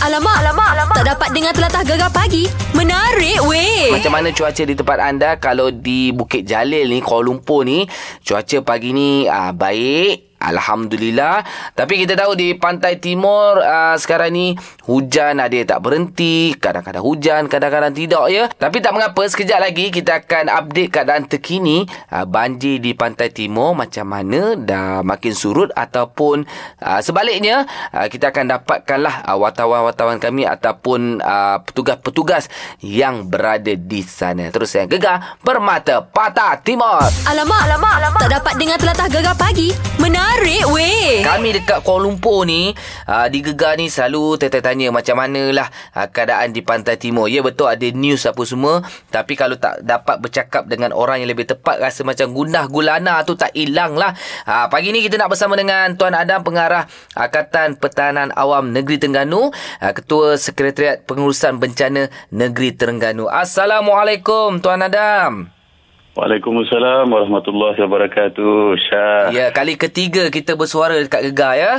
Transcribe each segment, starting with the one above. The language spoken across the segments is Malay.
Alamak, alamak, alamak. Tak dapat dengar telatah gegar pagi. Menarik weh. Macam mana cuaca di tempat anda kalau di Bukit Jalil ni Kuala Lumpur ni cuaca pagi ni ah, baik Alhamdulillah. Tapi kita tahu di pantai timur uh, Sekarang ni Hujan ada yang tak berhenti. Kadang-kadang hujan Kadang-kadang tidak ya. Tapi tak mengapa Sekejap lagi Kita akan update keadaan terkini uh, Banjir di pantai timur Macam mana Dah makin surut Ataupun uh, Sebaliknya uh, Kita akan dapatkanlah uh, Wartawan-wartawan kami Ataupun uh, Petugas-petugas Yang berada di sana. Terus yang gegar Permata Patah Timur. Alamak, alamak, alamak. Tak dapat dengar telatah gegar pagi. Menarik weh. Kami dekat Kuala Lumpur ni uh, Di Gegar ni selalu tanya-tanya Macam manalah uh, keadaan di Pantai Timur. Ya betul ada news apa semua Tapi kalau tak dapat bercakap dengan orang yang lebih tepat Rasa macam gundah gulana tu tak hilang lah uh, Pagi ni kita nak bersama dengan Tuan Adam Pengarah Angkatan Pertahanan Awam Negeri Terengganu uh, Ketua Sekretariat Pengurusan Bencana Negeri Terengganu. Assalamualaikum Tuan Adam Waalaikumsalam warahmatullahi wabarakatuh. Syah. Ya, kali ketiga kita bersuara dekat Gegar ya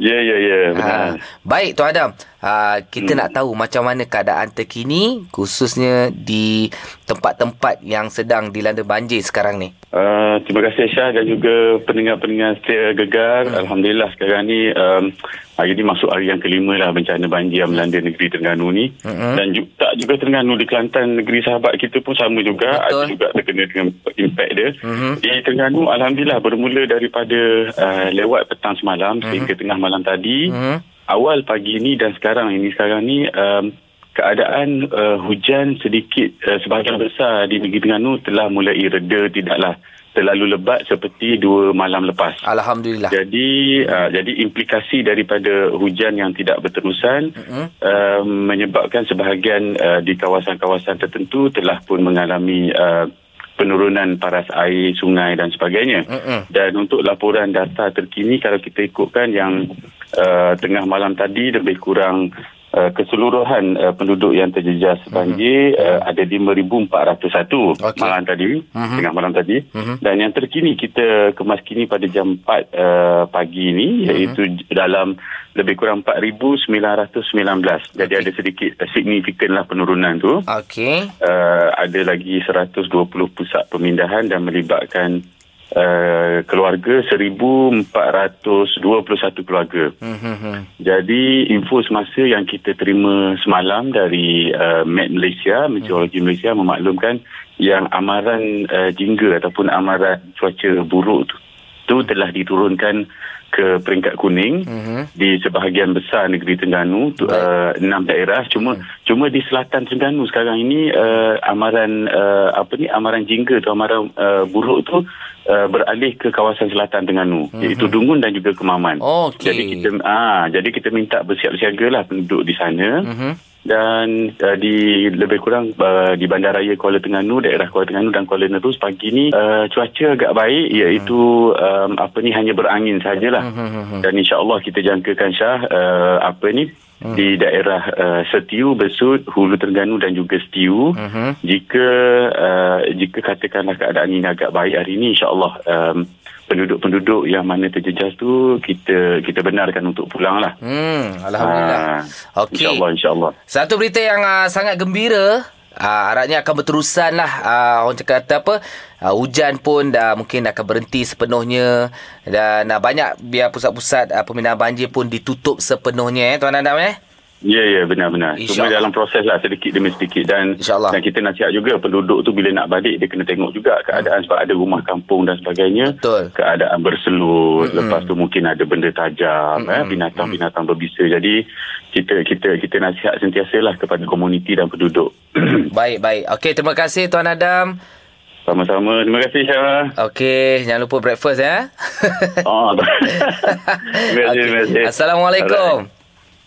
Ya, ya, ya. Benar. Ha, baik Tuan Adam, ha, kita hmm. nak tahu macam mana keadaan terkini khususnya di tempat-tempat yang sedang dilanda banjir sekarang ni. Uh, terima kasih Syah dan juga pendengar-pendengar setia gegar. Hmm. Alhamdulillah sekarang ni um, hari ni masuk hari yang kelima lah bencana banjir yang melanda negeri Terengganu ni. Hmm. Dan juga, tak juga Terengganu di Kelantan negeri sahabat kita pun sama juga. Betul. Ada juga terkena dengan impact dia. Hmm. Di Terengganu Alhamdulillah bermula daripada uh, lewat petang semalam Mhm. sehingga tengah malam tadi. Hmm. Awal pagi ni dan sekarang ini sekarang ni um, keadaan uh, hujan sedikit uh, sebahagian besar di negeri Terengganu telah mulai reda tidaklah terlalu lebat seperti dua malam lepas. Alhamdulillah. Jadi uh, jadi implikasi daripada hujan yang tidak berterusan Mhm. uh, menyebabkan sebahagian uh, di kawasan-kawasan tertentu telah pun mengalami uh, penurunan paras air sungai dan sebagainya. Mm-mm. Dan untuk laporan data terkini kalau kita ikutkan yang uh, tengah malam tadi lebih kurang uh, keseluruhan uh, penduduk yang terjejas banjir mm-hmm. uh, ada 5401 Okey. malam tadi Mhm. tengah malam tadi Mhm. dan yang terkini kita kemas kini pada jam 4 uh, pagi ini iaitu dalam lebih kurang 4919 jadi Okey. ada sedikit uh, signifikan lah penurunan tu Okey. uh, ada lagi 120 pusat pemindahan dan melibatkan uh, keluarga 1421 keluarga. Hmm. Jadi info semasa yang kita terima semalam dari uh, Met Malaysia, Meteorologi Malaysia memaklumkan yang amaran uh, jingga ataupun amaran cuaca buruk tu, tu telah diturunkan ke peringkat kuning Mhm. di sebahagian besar negeri Terengganu tu, uh, enam daerah cuma Hmm. Cuma di selatan Terengganu sekarang ini uh, amaran uh, apa ni amaran jingga tu amaran uh, buruk tu uh, beralih ke kawasan selatan Terengganu Mhm. iaitu Dungun dan juga Kemaman. Okey. Jadi kita ah jadi kita minta bersiap-siagalah penduduk di sana Mhm. dan uh, di lebih kurang uh, di bandaraya Kuala Terengganu daerah Kuala Terengganu dan Kuala Nerus pagi ni uh, cuaca agak baik iaitu um, apa ni hanya berangin sajalah Mhm. dan insyaallah kita jangkakan Syah uh, apa ni di daerah uh, Setiu, Besut, Hulu Terengganu dan juga Setiu Mhm. jika uh, jika katakanlah keadaan ini agak baik hari ini insyaallah um, penduduk-penduduk yang mana terjejas tu kita kita benarkan untuk pulang lah. Hmm, alhamdulillah. Ah, Okey. InsyaAllah, insyaAllah. Satu berita yang uh, sangat gembira uh, harapnya akan berterusan lah uh, orang cakap kata apa uh, hujan pun dah mungkin akan berhenti sepenuhnya. Dan uh, banyak biar pusat-pusat uh, pemindahan banjir pun ditutup sepenuhnya eh Tuan Adam eh Ya, ya, benar-benar. Cuma dalam proses lah sedikit demi sedikit. Dan, dan kita nasihat juga penduduk tu bila nak balik, dia kena tengok juga keadaan sebab ada rumah kampung dan sebagainya. Betul. Keadaan berselut. Lepas tu mungkin ada benda tajam, eh, binatang-binatang berbisa. Jadi, kita kita kita nasihat sentiasalah kepada komuniti dan penduduk. baik baik okey terima kasih Tuan Adam Sama-sama. Terima kasih, Syarah. okey jangan lupa breakfast ya Oh, terima kasih, Okey. terima kasih. Assalamualaikum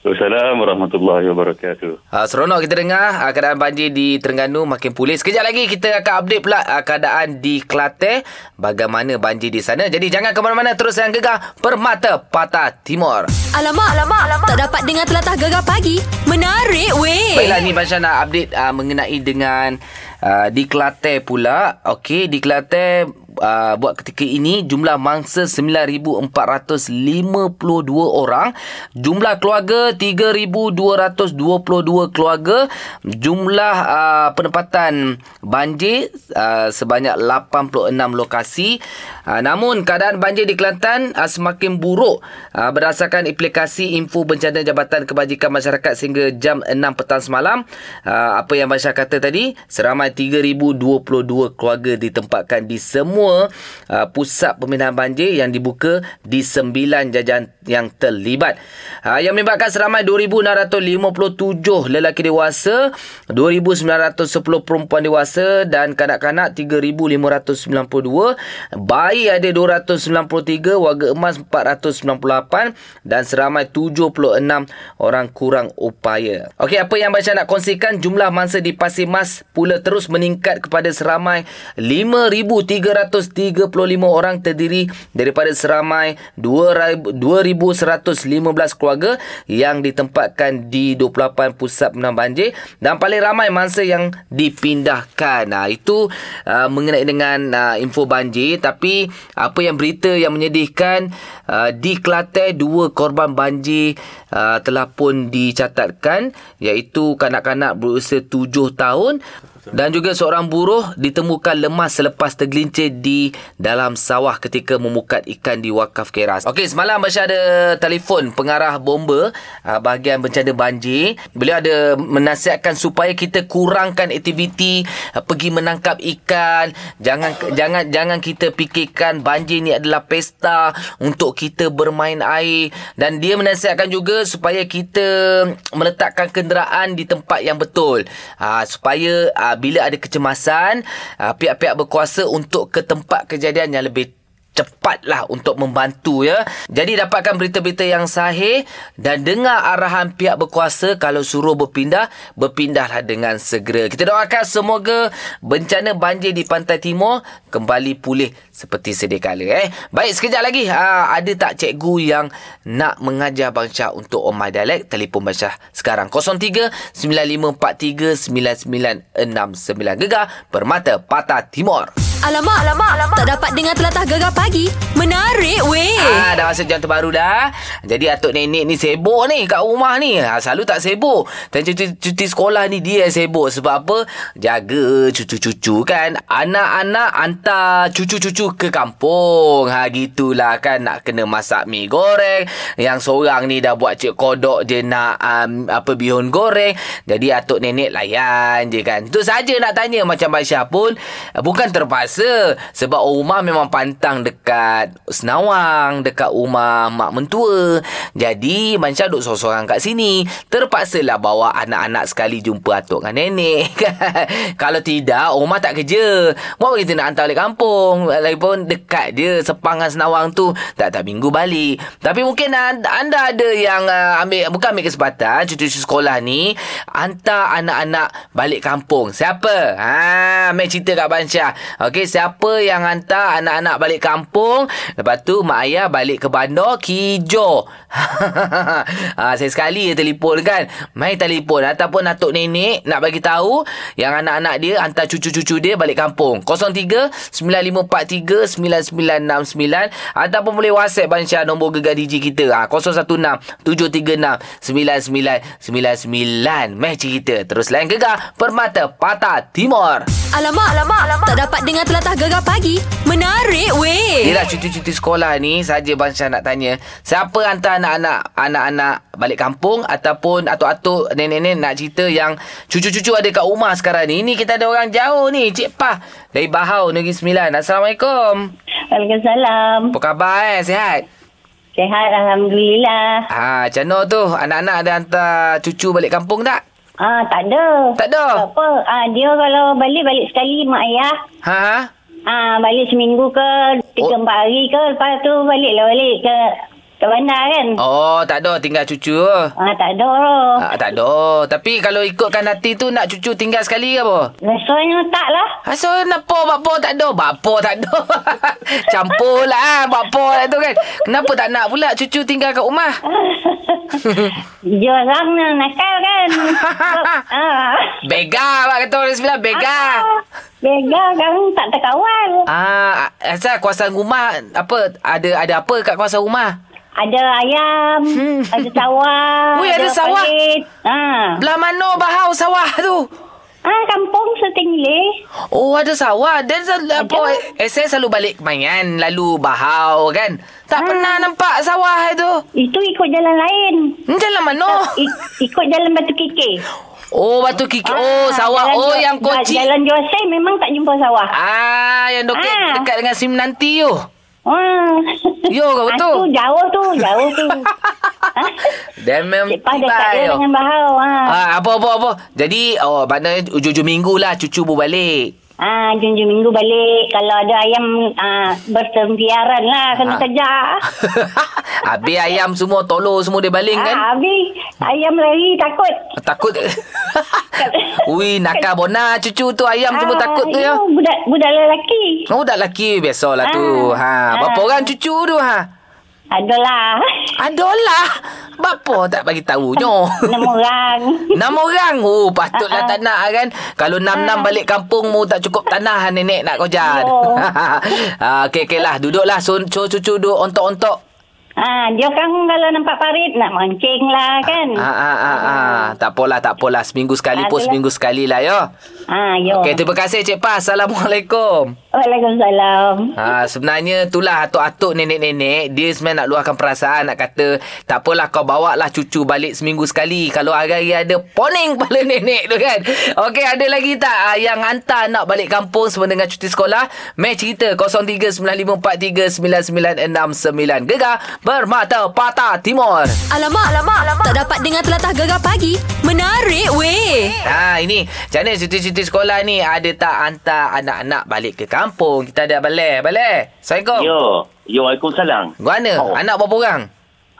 Assalamualaikum warahmatullahi wabarakatuh. Uh, seronok kita dengar uh, keadaan banjir di Terengganu makin pulih. Sekejap lagi kita akan update pula uh, keadaan di Kelantan. Bagaimana banjir di sana. Jadi jangan ke mana-mana terus yang gegar Permata Patah Timur. Alamak, alamak, alamak. Tak dapat dengar telatah gegar pagi. Menarik weh. Baiklah ni Basya nak update uh, mengenai dengan uh, di Kelantan pula. Okey, di Kelantan uh, buat ketika ini jumlah mangsa 9452 orang, jumlah keluarga 3222 keluarga, jumlah uh, penempatan banjir uh, sebanyak 86 lokasi. Uh, namun keadaan banjir di Kelantan uh, semakin buruk uh, berdasarkan aplikasi info bencana Jabatan Kebajikan Masyarakat sehingga jam 6 petang semalam. Uh, apa yang Masya kata tadi, seramai 3022 keluarga ditempatkan di semua uh, pusat pemindahan banjir yang dibuka di sembilan jajahan yang terlibat. Uh, yang menyebabkan seramai 2,657 lelaki dewasa, 2,910 perempuan dewasa dan kanak-kanak 3,592. Bayi ada 293, warga emas 498 dan seramai 76 orang kurang upaya. Okey, apa yang Baca nak kongsikan jumlah mangsa di Pasir Mas pula terus meningkat kepada seramai 5,335 orang terdiri daripada seramai 2,115 keluarga yang ditempatkan di 28 pusat penam banjir dan paling ramai mangsa yang dipindahkan. Nah, itu uh, mengenai dengan uh, info banjir tapi apa yang berita yang menyedihkan uh, di Kelantan dua korban banjir uh, telah pun dicatatkan iaitu kanak-kanak berusia 7 tahun dan juga seorang buruh ditemukan lemas selepas tergelincir di dalam sawah ketika memukat ikan di wakaf keras. Okey, semalam Basya ada telefon pengarah bomba uh, bahagian bencana banjir. Beliau ada menasihatkan supaya kita kurangkan aktiviti uh, pergi menangkap ikan. Jangan jangan jangan kita fikirkan banjir ni adalah pesta untuk kita bermain air dan dia menasihatkan juga supaya kita meletakkan kenderaan di tempat yang betul. Uh, supaya uh, bila ada kecemasan uh, pihak-pihak berkuasa untuk ke tempat kejadian yang lebih cepatlah untuk membantu ya. Jadi dapatkan berita-berita yang sahih dan dengar arahan pihak berkuasa kalau suruh berpindah, berpindahlah dengan segera. Kita doakan semoga bencana banjir di pantai timur kembali pulih seperti sedia kala eh. Baik sekejap lagi aa, ada tak cikgu yang nak mengajar bangsa untuk Omai Dialek? Telefon bangsa sekarang 03 9543 9969 Gegar Permata Patah Timur. Alamak, alamak, alamak. Tak dapat dengar telatah gegar pagi. Menarik weh. Ah, dah masuk jam terbaru dah. Jadi atuk nenek ni sibuk ni kat rumah ni. Ha, selalu tak sibuk. Dan cuti, cuti sekolah ni dia sibuk. Sebab apa? Jaga cucu-cucu kan. Anak-anak hantar cucu-cucu ke kampung. Ha, gitulah kan. Nak kena masak mi goreng. Yang seorang ni dah buat cik kodok je nak um, apa bihun goreng. Jadi atuk nenek layan je kan. Itu saja nak tanya macam Aisyah pun. Bukan terpaksa sebab rumah memang pantang dekat Senawang, dekat rumah mak mentua. Jadi Mansyah duduk sorang-sorang kat sini. Terpaksalah bawa anak-anak sekali jumpa atuk dengan nenek. Kalau tidak, rumah tak kerja. Buat kita nak hantar balik kampung. Lagipun dekat je sepangan Senawang tu. Tak-tak minggu balik. Tapi mungkin anda, ada yang uh, ambil, bukan ambil kesempatan, cucu-cucu sekolah ni, hantar anak-anak balik kampung. Siapa? Ha, ambil cerita kat Bansyah. Okey, siapa yang hantar anak-anak balik kampung. Lepas tu mak ayah balik ke bandar Kijo. ha, saya sekali dia telefon kan. Mai telefon ataupun atuk nenek nak bagi tahu yang anak-anak dia hantar cucu-cucu dia balik kampung. 03 9543 9969 ataupun boleh WhatsApp Bansya nombor gegar DJ kita. Ha, 016 736 9999. Meh cerita. Terus lain gegar Permata Patah Timur. Alamak, alamak, alamak. Tak dapat dengar telatah gegar pagi. Menarik weh. Yelah cuti-cuti sekolah ni saja Bansya nak tanya. Siapa hantar anak-anak anak-anak balik kampung ataupun atuk-atuk nenek-nenek nak cerita yang cucu-cucu ada kat rumah sekarang ni. Ini kita ada orang jauh ni. Cik Pah dari Bahau Negeri Sembilan. Assalamualaikum. Waalaikumsalam. Apa khabar eh? Sihat? Sehat Alhamdulillah. Ha, macam mana tu? Anak-anak ada hantar cucu balik kampung tak? Ah, tak ada. Tak ada? Tak apa. Ah, dia kalau balik, balik sekali mak ayah. Ha? Ah, balik seminggu ke, tiga Oh. empat hari ke, lepas tu baliklah balik ke ke bandar kan. Oh, tak ada tinggal cucu. Ah, tak ada. Ah, tak ada. Tapi kalau ikutkan hati tu nak cucu tinggal sekali ke apa? Rasanya tak lah. Asal kenapa bapa tak ada? Bapa tak ada. Campur lah bapa lah tu kan. Kenapa tak nak pula cucu tinggal kat rumah? Dia orang nakal kan. ah. Bega lah kata orang sebelah. Bega. Ah. Bega kan tak terkawal. Ah, asal kawasan rumah apa ada ada apa kat kawasan rumah? Ada ayam, ada sawah. Ui, ada sawah? parit. Ha. Belah mana bahau sawah tu? Ah, kampung setinggi. Oh ada sawah Dan sel- apa eh, Saya selalu balik kemayan Lalu bahau kan Tak Ah. pernah nampak sawah itu Itu ikut jalan lain. Hmm, Jalan mana I- ikut jalan Batu Kikir. Oh batu kiki Oh Ah, sawah jalan Oh yang kocik Jalan Josai memang tak jumpa sawah. Ah Yang dekat, Ah. dekat dengan sim nanti tu Ah. Yo, kau Ah, betul. tu jauh tu, jauh tu. ha? Dan memang Cik Pah dekat dia dengan bahau. Ha. Ah, apa apa apa. Jadi oh maknanya ujung-ujung minggu lah cucu berbalik. Ah, junjung minggu balik. Kalau ada ayam ah, bertempiaran lah kena Ah. kejar. Habis ayam semua tolong semua dia baling kan? Ah, habis ayam lari takut. Takut. Ui, nakal bona cucu tu ayam semua Ah, takut tu ya. itu Budak budak lelaki. Oh, dah lelaki biasalah tu. Ha, Ah. berapa Ah. orang cucu tu ha? Adalah. Adalah. Bapa tak bagi tahu nyo. Enam orang. Enam orang Oh patutlah Ah, ah. tak nak kan Kalau enam-enam balik kampung Mu tak cukup tanah Nenek nak kojan Oh. ah, Okey okey lah Duduk lah so, so, Cucu duduk ontok-ontok Ah, dia kan kalau nampak parit nak mancing lah kan. ah, ah, ah, ah. Tak apalah tak apalah Seminggu sekali pun Adalah. Seminggu sekali lah ya Ah, yo. Okey terima kasih Cik Pas Assalamualaikum Waalaikumsalam. Ha, sebenarnya itulah atuk-atuk nenek-nenek Dia sebenarnya nak luahkan perasaan Nak kata Tak apalah kau bawa lah cucu balik seminggu sekali Kalau hari-hari ada poning kepala nenek tu kan Okey ada lagi tak ah, Yang hantar nak balik kampung Sebelum dengan cuti sekolah Mai cerita 0395439969 Gegar Bermata Patah Timur Alamak, alamak, alamak. Tak dapat dengar telatah gegar pagi. Menarik weh. Ha ini Macam mana cuti-cuti sekolah ni Ada tak hantar anak-anak balik ke kampung Kita ada balai Balai Assalamualaikum Yo, yo, Waalaikumsalam. Mana? Oh. Anak berapa orang?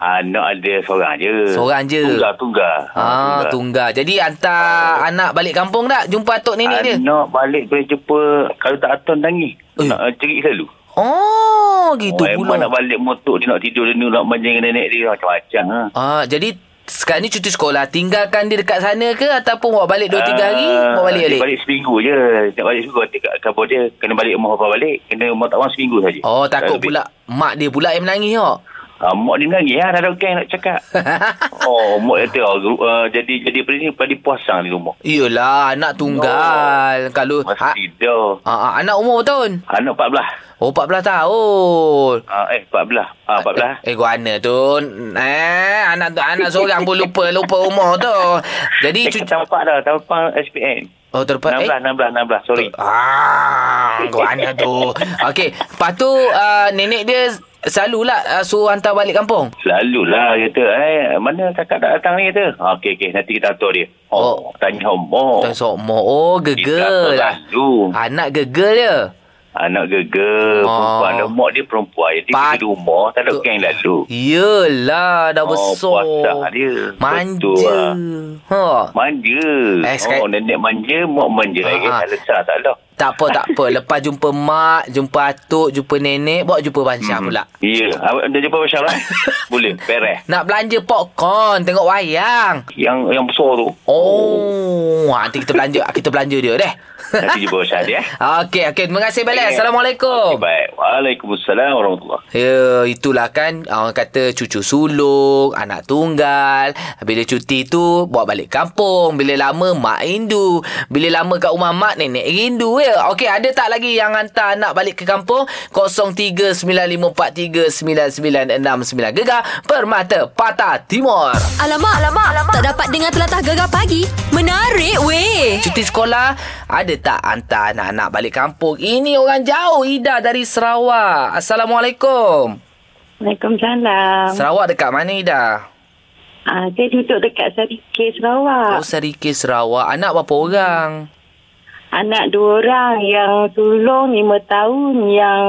Anak ada seorang je. Seorang je. Tunggal, tunggal. Ah, tunggal. Jadi hantar oh. anak balik kampung tak? Jumpa atuk nenek dia? Anak balik boleh jumpa, kalau tak aton tangis. Eh. Nak uh, cerit selalu. Oh, gitu oh, pula. Emang nak balik motor dia nak tidur dia nak manjing dengan nenek dia macam-macam. Ha. Ah, jadi sekarang ni cuti sekolah tinggalkan dia dekat sana ke ataupun bawa balik 2 3 hari Ah, bawa balik dia balik? balik seminggu je. Nak balik seminggu. Nanti kat kabar dia kena balik rumah apa balik. Kena rumah tak orang seminggu saja. Oh, takut pula mak dia pula yang menangis kok. Ah, mak dia nangis lah. Tak ada orang nak cakap. oh, mak oh, gru- uh, jadi jadi apa ni pada puasang di rumah. Iyalah, anak tunggal. Kalau Masih ha, tidur. ah, ah, anak umur berapa tahun? Anak 14. Oh, 14 tahun. Ah, eh, 14. Ah, 14. Eh, eh gua tu. Eh, anak anak seorang pun lupa lupa umur tu. Jadi Eh, cucu tampak dah. Tampak SPN. Oh, terlepas 16, 16, 16. Sorry. Ah, kau anak tu. Okey, lepas tu uh, nenek dia selalulah uh, suruh hantar balik kampung. Selalulah kata, eh, mana kakak tak datang ni kata. Ah, Okey, okey. Nanti kita atur dia. Oh, Oh. tanya umur. Dan sok mo oh gegel lah. Anak gegel dia. Anak gegel. Oh. Perempuan. Ada mak dia perempuan. Jadi Pat- di rumah. Tak ada tu- geng lalu. Yelah, dah Oh, besar. puasa dia. Manja. Betul lah. Ha. Manja. Eh, sekali- oh, nenek manja, mak manja. Ah, lagi. ah. Tak lesar, tak ada. Tak apa, tak apa. Lepas jumpa mak, jumpa atuk, jumpa nenek, bawa jumpa Bansyah Hmm. pula. Ya. Dah jumpa Bashar eh? Boleh. Peres. Nak belanja popcorn, tengok wayang. Yang yang besar tu. Oh, nanti kita belanja, kita belanja dia deh. Nanti jumpa dia. eh. Okey, okey. Terima kasih balik. Assalamualaikum. Okey, baik. Waalaikumsalam warahmatullahi Ya, itulah kan orang kata cucu sulung, anak tunggal. Bila cuti tu bawa balik kampung. Bila lama mak rindu. Bila lama kat rumah mak nenek rindu ya. Okey, ada tak lagi yang hantar anak balik ke kampung? 0395439969 Gegar Permata Patah Timur. Alamak, alamak, alamak. Tak dapat dengar telatah gegar pagi. Menarik weh. Cuti sekolah ada tak hantar anak-anak balik kampung? Ini orang jauh Ida dari Sarawak. Assalamualaikum. Waalaikumsalam. Sarawak dekat mana Ida? Ah, saya duduk dekat Sarikir Sarawak. Oh, Sarikir Sarawak. Anak berapa orang? Anak dua orang yang sulung lima tahun, yang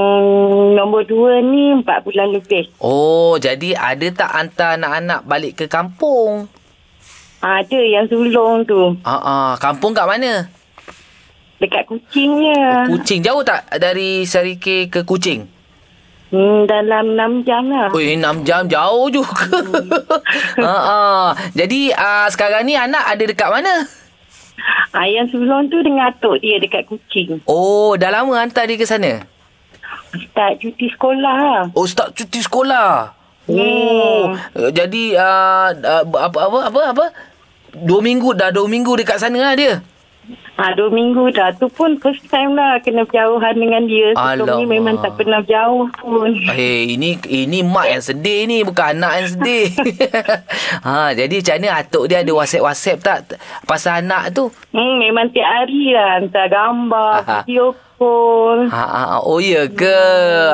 nombor dua ni empat bulan lebih. Oh, jadi ada tak hantar anak-anak balik ke kampung? Ada yang sulung tu, Ah, ah, kampung kat mana? dekat kucingnya. Kucing jauh tak dari Sarikir ke Kucing? Hmm, dalam enam jam lah. Oi, 6 jam jauh juga. ah, ah. Jadi uh, sekarang ni anak ada dekat mana? Ah, yang sebelum tu dengan atuk dia dekat Kuching. Oh, dah lama hantar dia ke sana? Start cuti sekolah lah. Oh, start cuti sekolah. Hmm. Oh, jadi uh, uh, apa apa apa apa? Dua minggu dah dua minggu dekat sana lah dia. Ha, dua minggu dah. Tu pun first time lah kena berjauhan dengan dia. Sebelum ni memang tak pernah berjauh pun. Eh, ini ini mak yang sedih ni, bukan anak yang sedih. ha, jadi macam mana atuk dia ada WhatsApp-WhatsApp tak pasal anak tu? Hmm, memang tiap hari lah. Hantar gambar, Aha. video call. Ha, ha, ha. oh ya ke?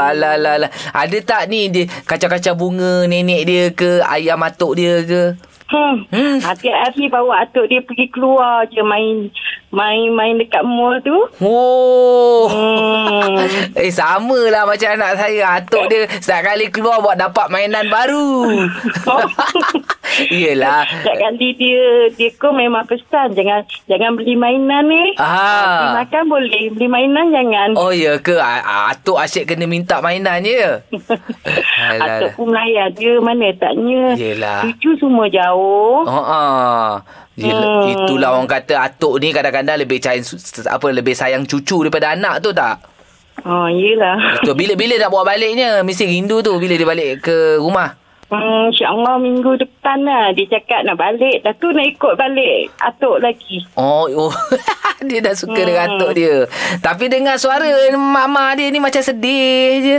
Alah, alah, alah. Ada tak ni dia kacau-kacau bunga nenek dia ke, ayam atuk dia ke? Hmm. Hmm. Ha, tiap hari bawa atuk dia pergi keluar je main main-main dekat mall tu. Oh. Hmm. Eh sama lah macam anak saya Atuk dia Setiap kali keluar Buat dapat mainan baru Yelah Setiap kali dia dia ko memang pesan jangan jangan beli mainan ni. Ah. Beli makan boleh, beli mainan jangan. Oh ya ke A- a- Atuk asyik kena minta mainan je Alah. Atuk pun melayan dia mana taknya. Yelah. Cucu semua jauh. Oh, ah. Yelah, Hmm. Itulah orang kata atuk ni kadang-kadang lebih sayang apa lebih sayang cucu daripada anak tu tak? Oh, yelah. Itu bila bila nak bawa baliknya mesti rindu tu bila dia balik ke rumah. Hmm, InsyaAllah minggu depan lah. Dia cakap nak balik. Dah tu nak ikut balik atuk lagi. Oh, oh. dia dah suka hmm. dengan atuk dia. Tapi dengar suara mama dia ni macam sedih je.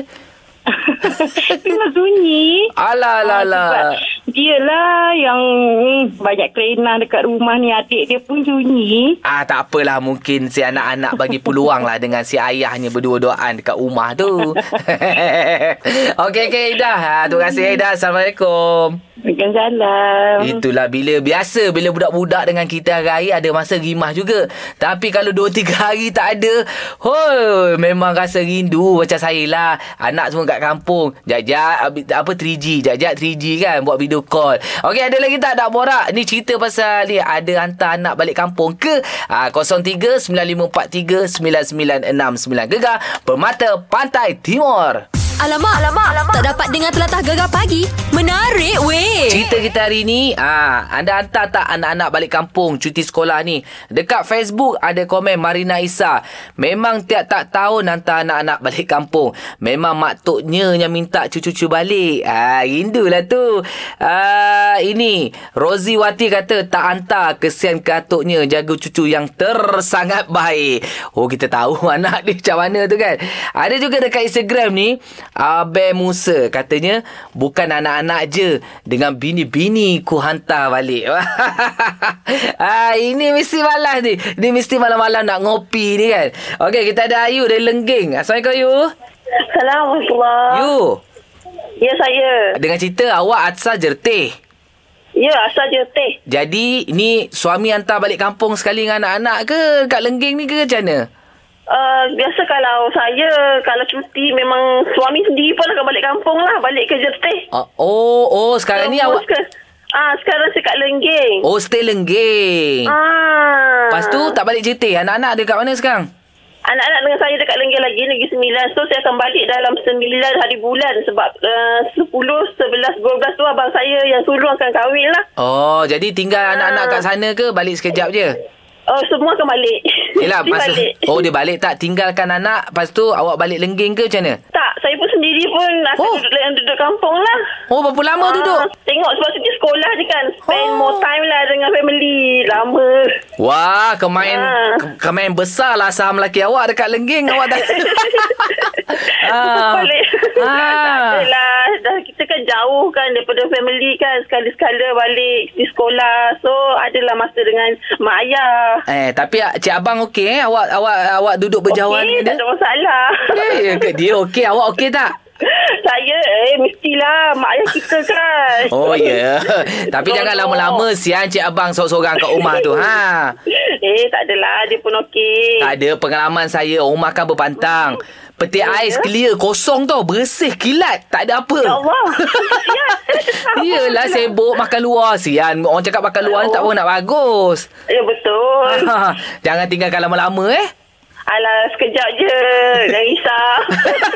Memang sunyi. Alah, alah, Ah, alah. Dia lah yang hmm, banyak kelainan dekat rumah ni. Adik dia pun sunyi. Ah tak apalah mungkin si anak-anak bagi peluang lah dengan si ayahnya berdua-duaan dekat rumah tu. okey okey Ida. Ha, terima kasih Ida. Assalamualaikum. Waalaikumsalam. Itulah bila biasa bila budak-budak dengan kita hari-hari ada masa rimah juga. Tapi kalau 2 3 hari tak ada, hoi memang rasa rindu macam saya lah. Anak semua kat kampung. Jajak apa 3G, jajak 3G kan buat video call. Okey ada lagi tak nak borak? Ni cerita pasal ni ada hantar anak balik kampung ke? Ha, 0395439969 Gegar Permata Pantai Timur. Alamak, alamak, alamak. Tak dapat dengar telatah gegar pagi. Menarik weh. Cerita kita hari ni ah anda hantar tak anak-anak balik kampung cuti sekolah ni? Dekat Facebook ada komen Marina Isa memang tiap tak tahun hantar anak-anak balik kampung. Memang mak toknya yang minta cucu-cucu balik. Ah rindulah tu. Ah ini Rozi Wati kata tak hantar kesian ke atuknya jaga cucu yang tersangat baik. Oh kita tahu anak dia macam mana tu kan. Ada juga dekat Instagram ni Abel Musa katanya bukan anak-anak je dengan bini-bini ku hantar balik. ah ini mesti malas ni. Ni mesti malam-malam nak ngopi ni kan. Okey kita ada Ayu dari Lengging. Assalamualaikum Ayu. Assalamualaikum. Yu. Ya saya. Dengan cerita awak asal jertih. Ya asal je teh. Jadi ni suami hantar balik kampung sekali dengan anak-anak ke kat Lengging ni ke macam mana? Uh, biasa kalau saya kalau cuti memang suami sendiri pun akan balik kampung lah. Balik kerja teh. Oh, oh, oh sekarang ni awak Ah sekarang saya kat Lengging. Oh stay Lengging. Ah. Lepas tu tak balik jertih. Anak-anak ada kat mana sekarang? Anak-anak dengan saya dekat Lengging lagi Negeri Sembilan So saya akan balik dalam sembilan hari bulan Sebab uh, 10, 11, 12 tu abang saya yang sulung akan kahwin lah Oh, jadi tinggal anak-anak kat sana ke balik sekejap je? Oh semua akan balik Yelah, Dia masa... balik Oh, dia balik tak? Tinggalkan anak, lepas tu awak balik lengging ke macam mana? Tak saya pun sendiri pun Akan Oh. duduk, duduk kampung lah Oh, berapa lama Ah, duduk? Tengok sebab dia sekolah je kan Spend Oh. more time lah dengan family Lama Wah, kemain ke- kemain besar lah saham lelaki awak dekat lengging awak tak. ah. Balik Ah. Tak adalah dah, Kita kan jauh kan Daripada family kan Sekali-sekala balik Di sekolah So adalah masa dengan Mak ayah Eh, tapi ah, cik abang okey eh? Awak awak awak duduk berjauhan Okey, dengan tak dia? ada masalah. Eh, ke? dia okey, awak okey tak? Saya, eh, mestilah mak ayah kita kan. Oh ya. Yeah. Tapi jangan lama-lama sian cik abang seorang-seorang kat rumah tu. Ha. Eh, tak adalah. Dia pun okey. Tak ada pengalaman saya rumah kan berpantang. Peti ais clear kosong tau bersih kilat tak ada apa. Ya Allah. Yelah sibuk makan luar sian. Orang cakap makan luar ni tak pun nak bagus. Ya, betul. Jangan tinggalkan lama-lama eh. Alah, sekejap je. Jangan risau.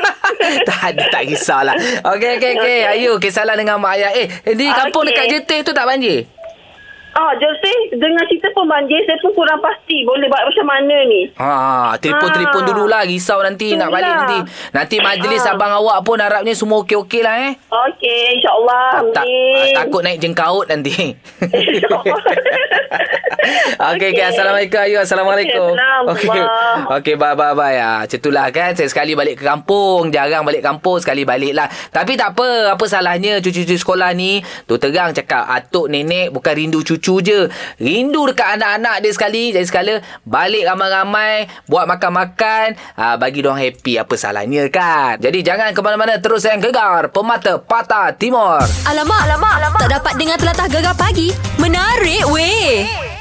tak tak kisahlah. Okey okey okey. Okey. Ayo kisahlah dengan mak ayah. Eh di kampung Okey. dekat Jetih tu tak banjir? Ah, jadi dengan cerita pun banjir, saya pun kurang pasti boleh buat macam mana ni. Ha, telefon-telefon Ah. dululah risau nanti nak balik Itulah. nanti. Nanti majlis Ah. abang awak pun harapnya semua okey-okey lah eh. Okey, insyaAllah. Tak, Amin. takut naik jengkaut nanti. InsyaAllah. Okey, okay. Assalamualaikum Ayu. Assalamualaikum. Okey, Okey. Assalamualaikum. Okey, bye bye bye. Ah, macam itulah kan. Saya sekali balik ke kampung, jarang balik kampung, sekali balik lah. Tapi tak apa, apa salahnya cucu-cucu sekolah ni? Tu terang cakap, atuk nenek bukan rindu cucu je. Rindu dekat anak-anak dia sekali. Jadi sekala balik ramai-ramai, buat makan-makan, ah, bagi diorang happy. Apa salahnya kan? Jadi jangan ke mana-mana, terus yang gegar. Pemata Patah Timur. Alamak, alamak, alamak. Tak dapat dengar telatah gegar pagi. Menarik weh.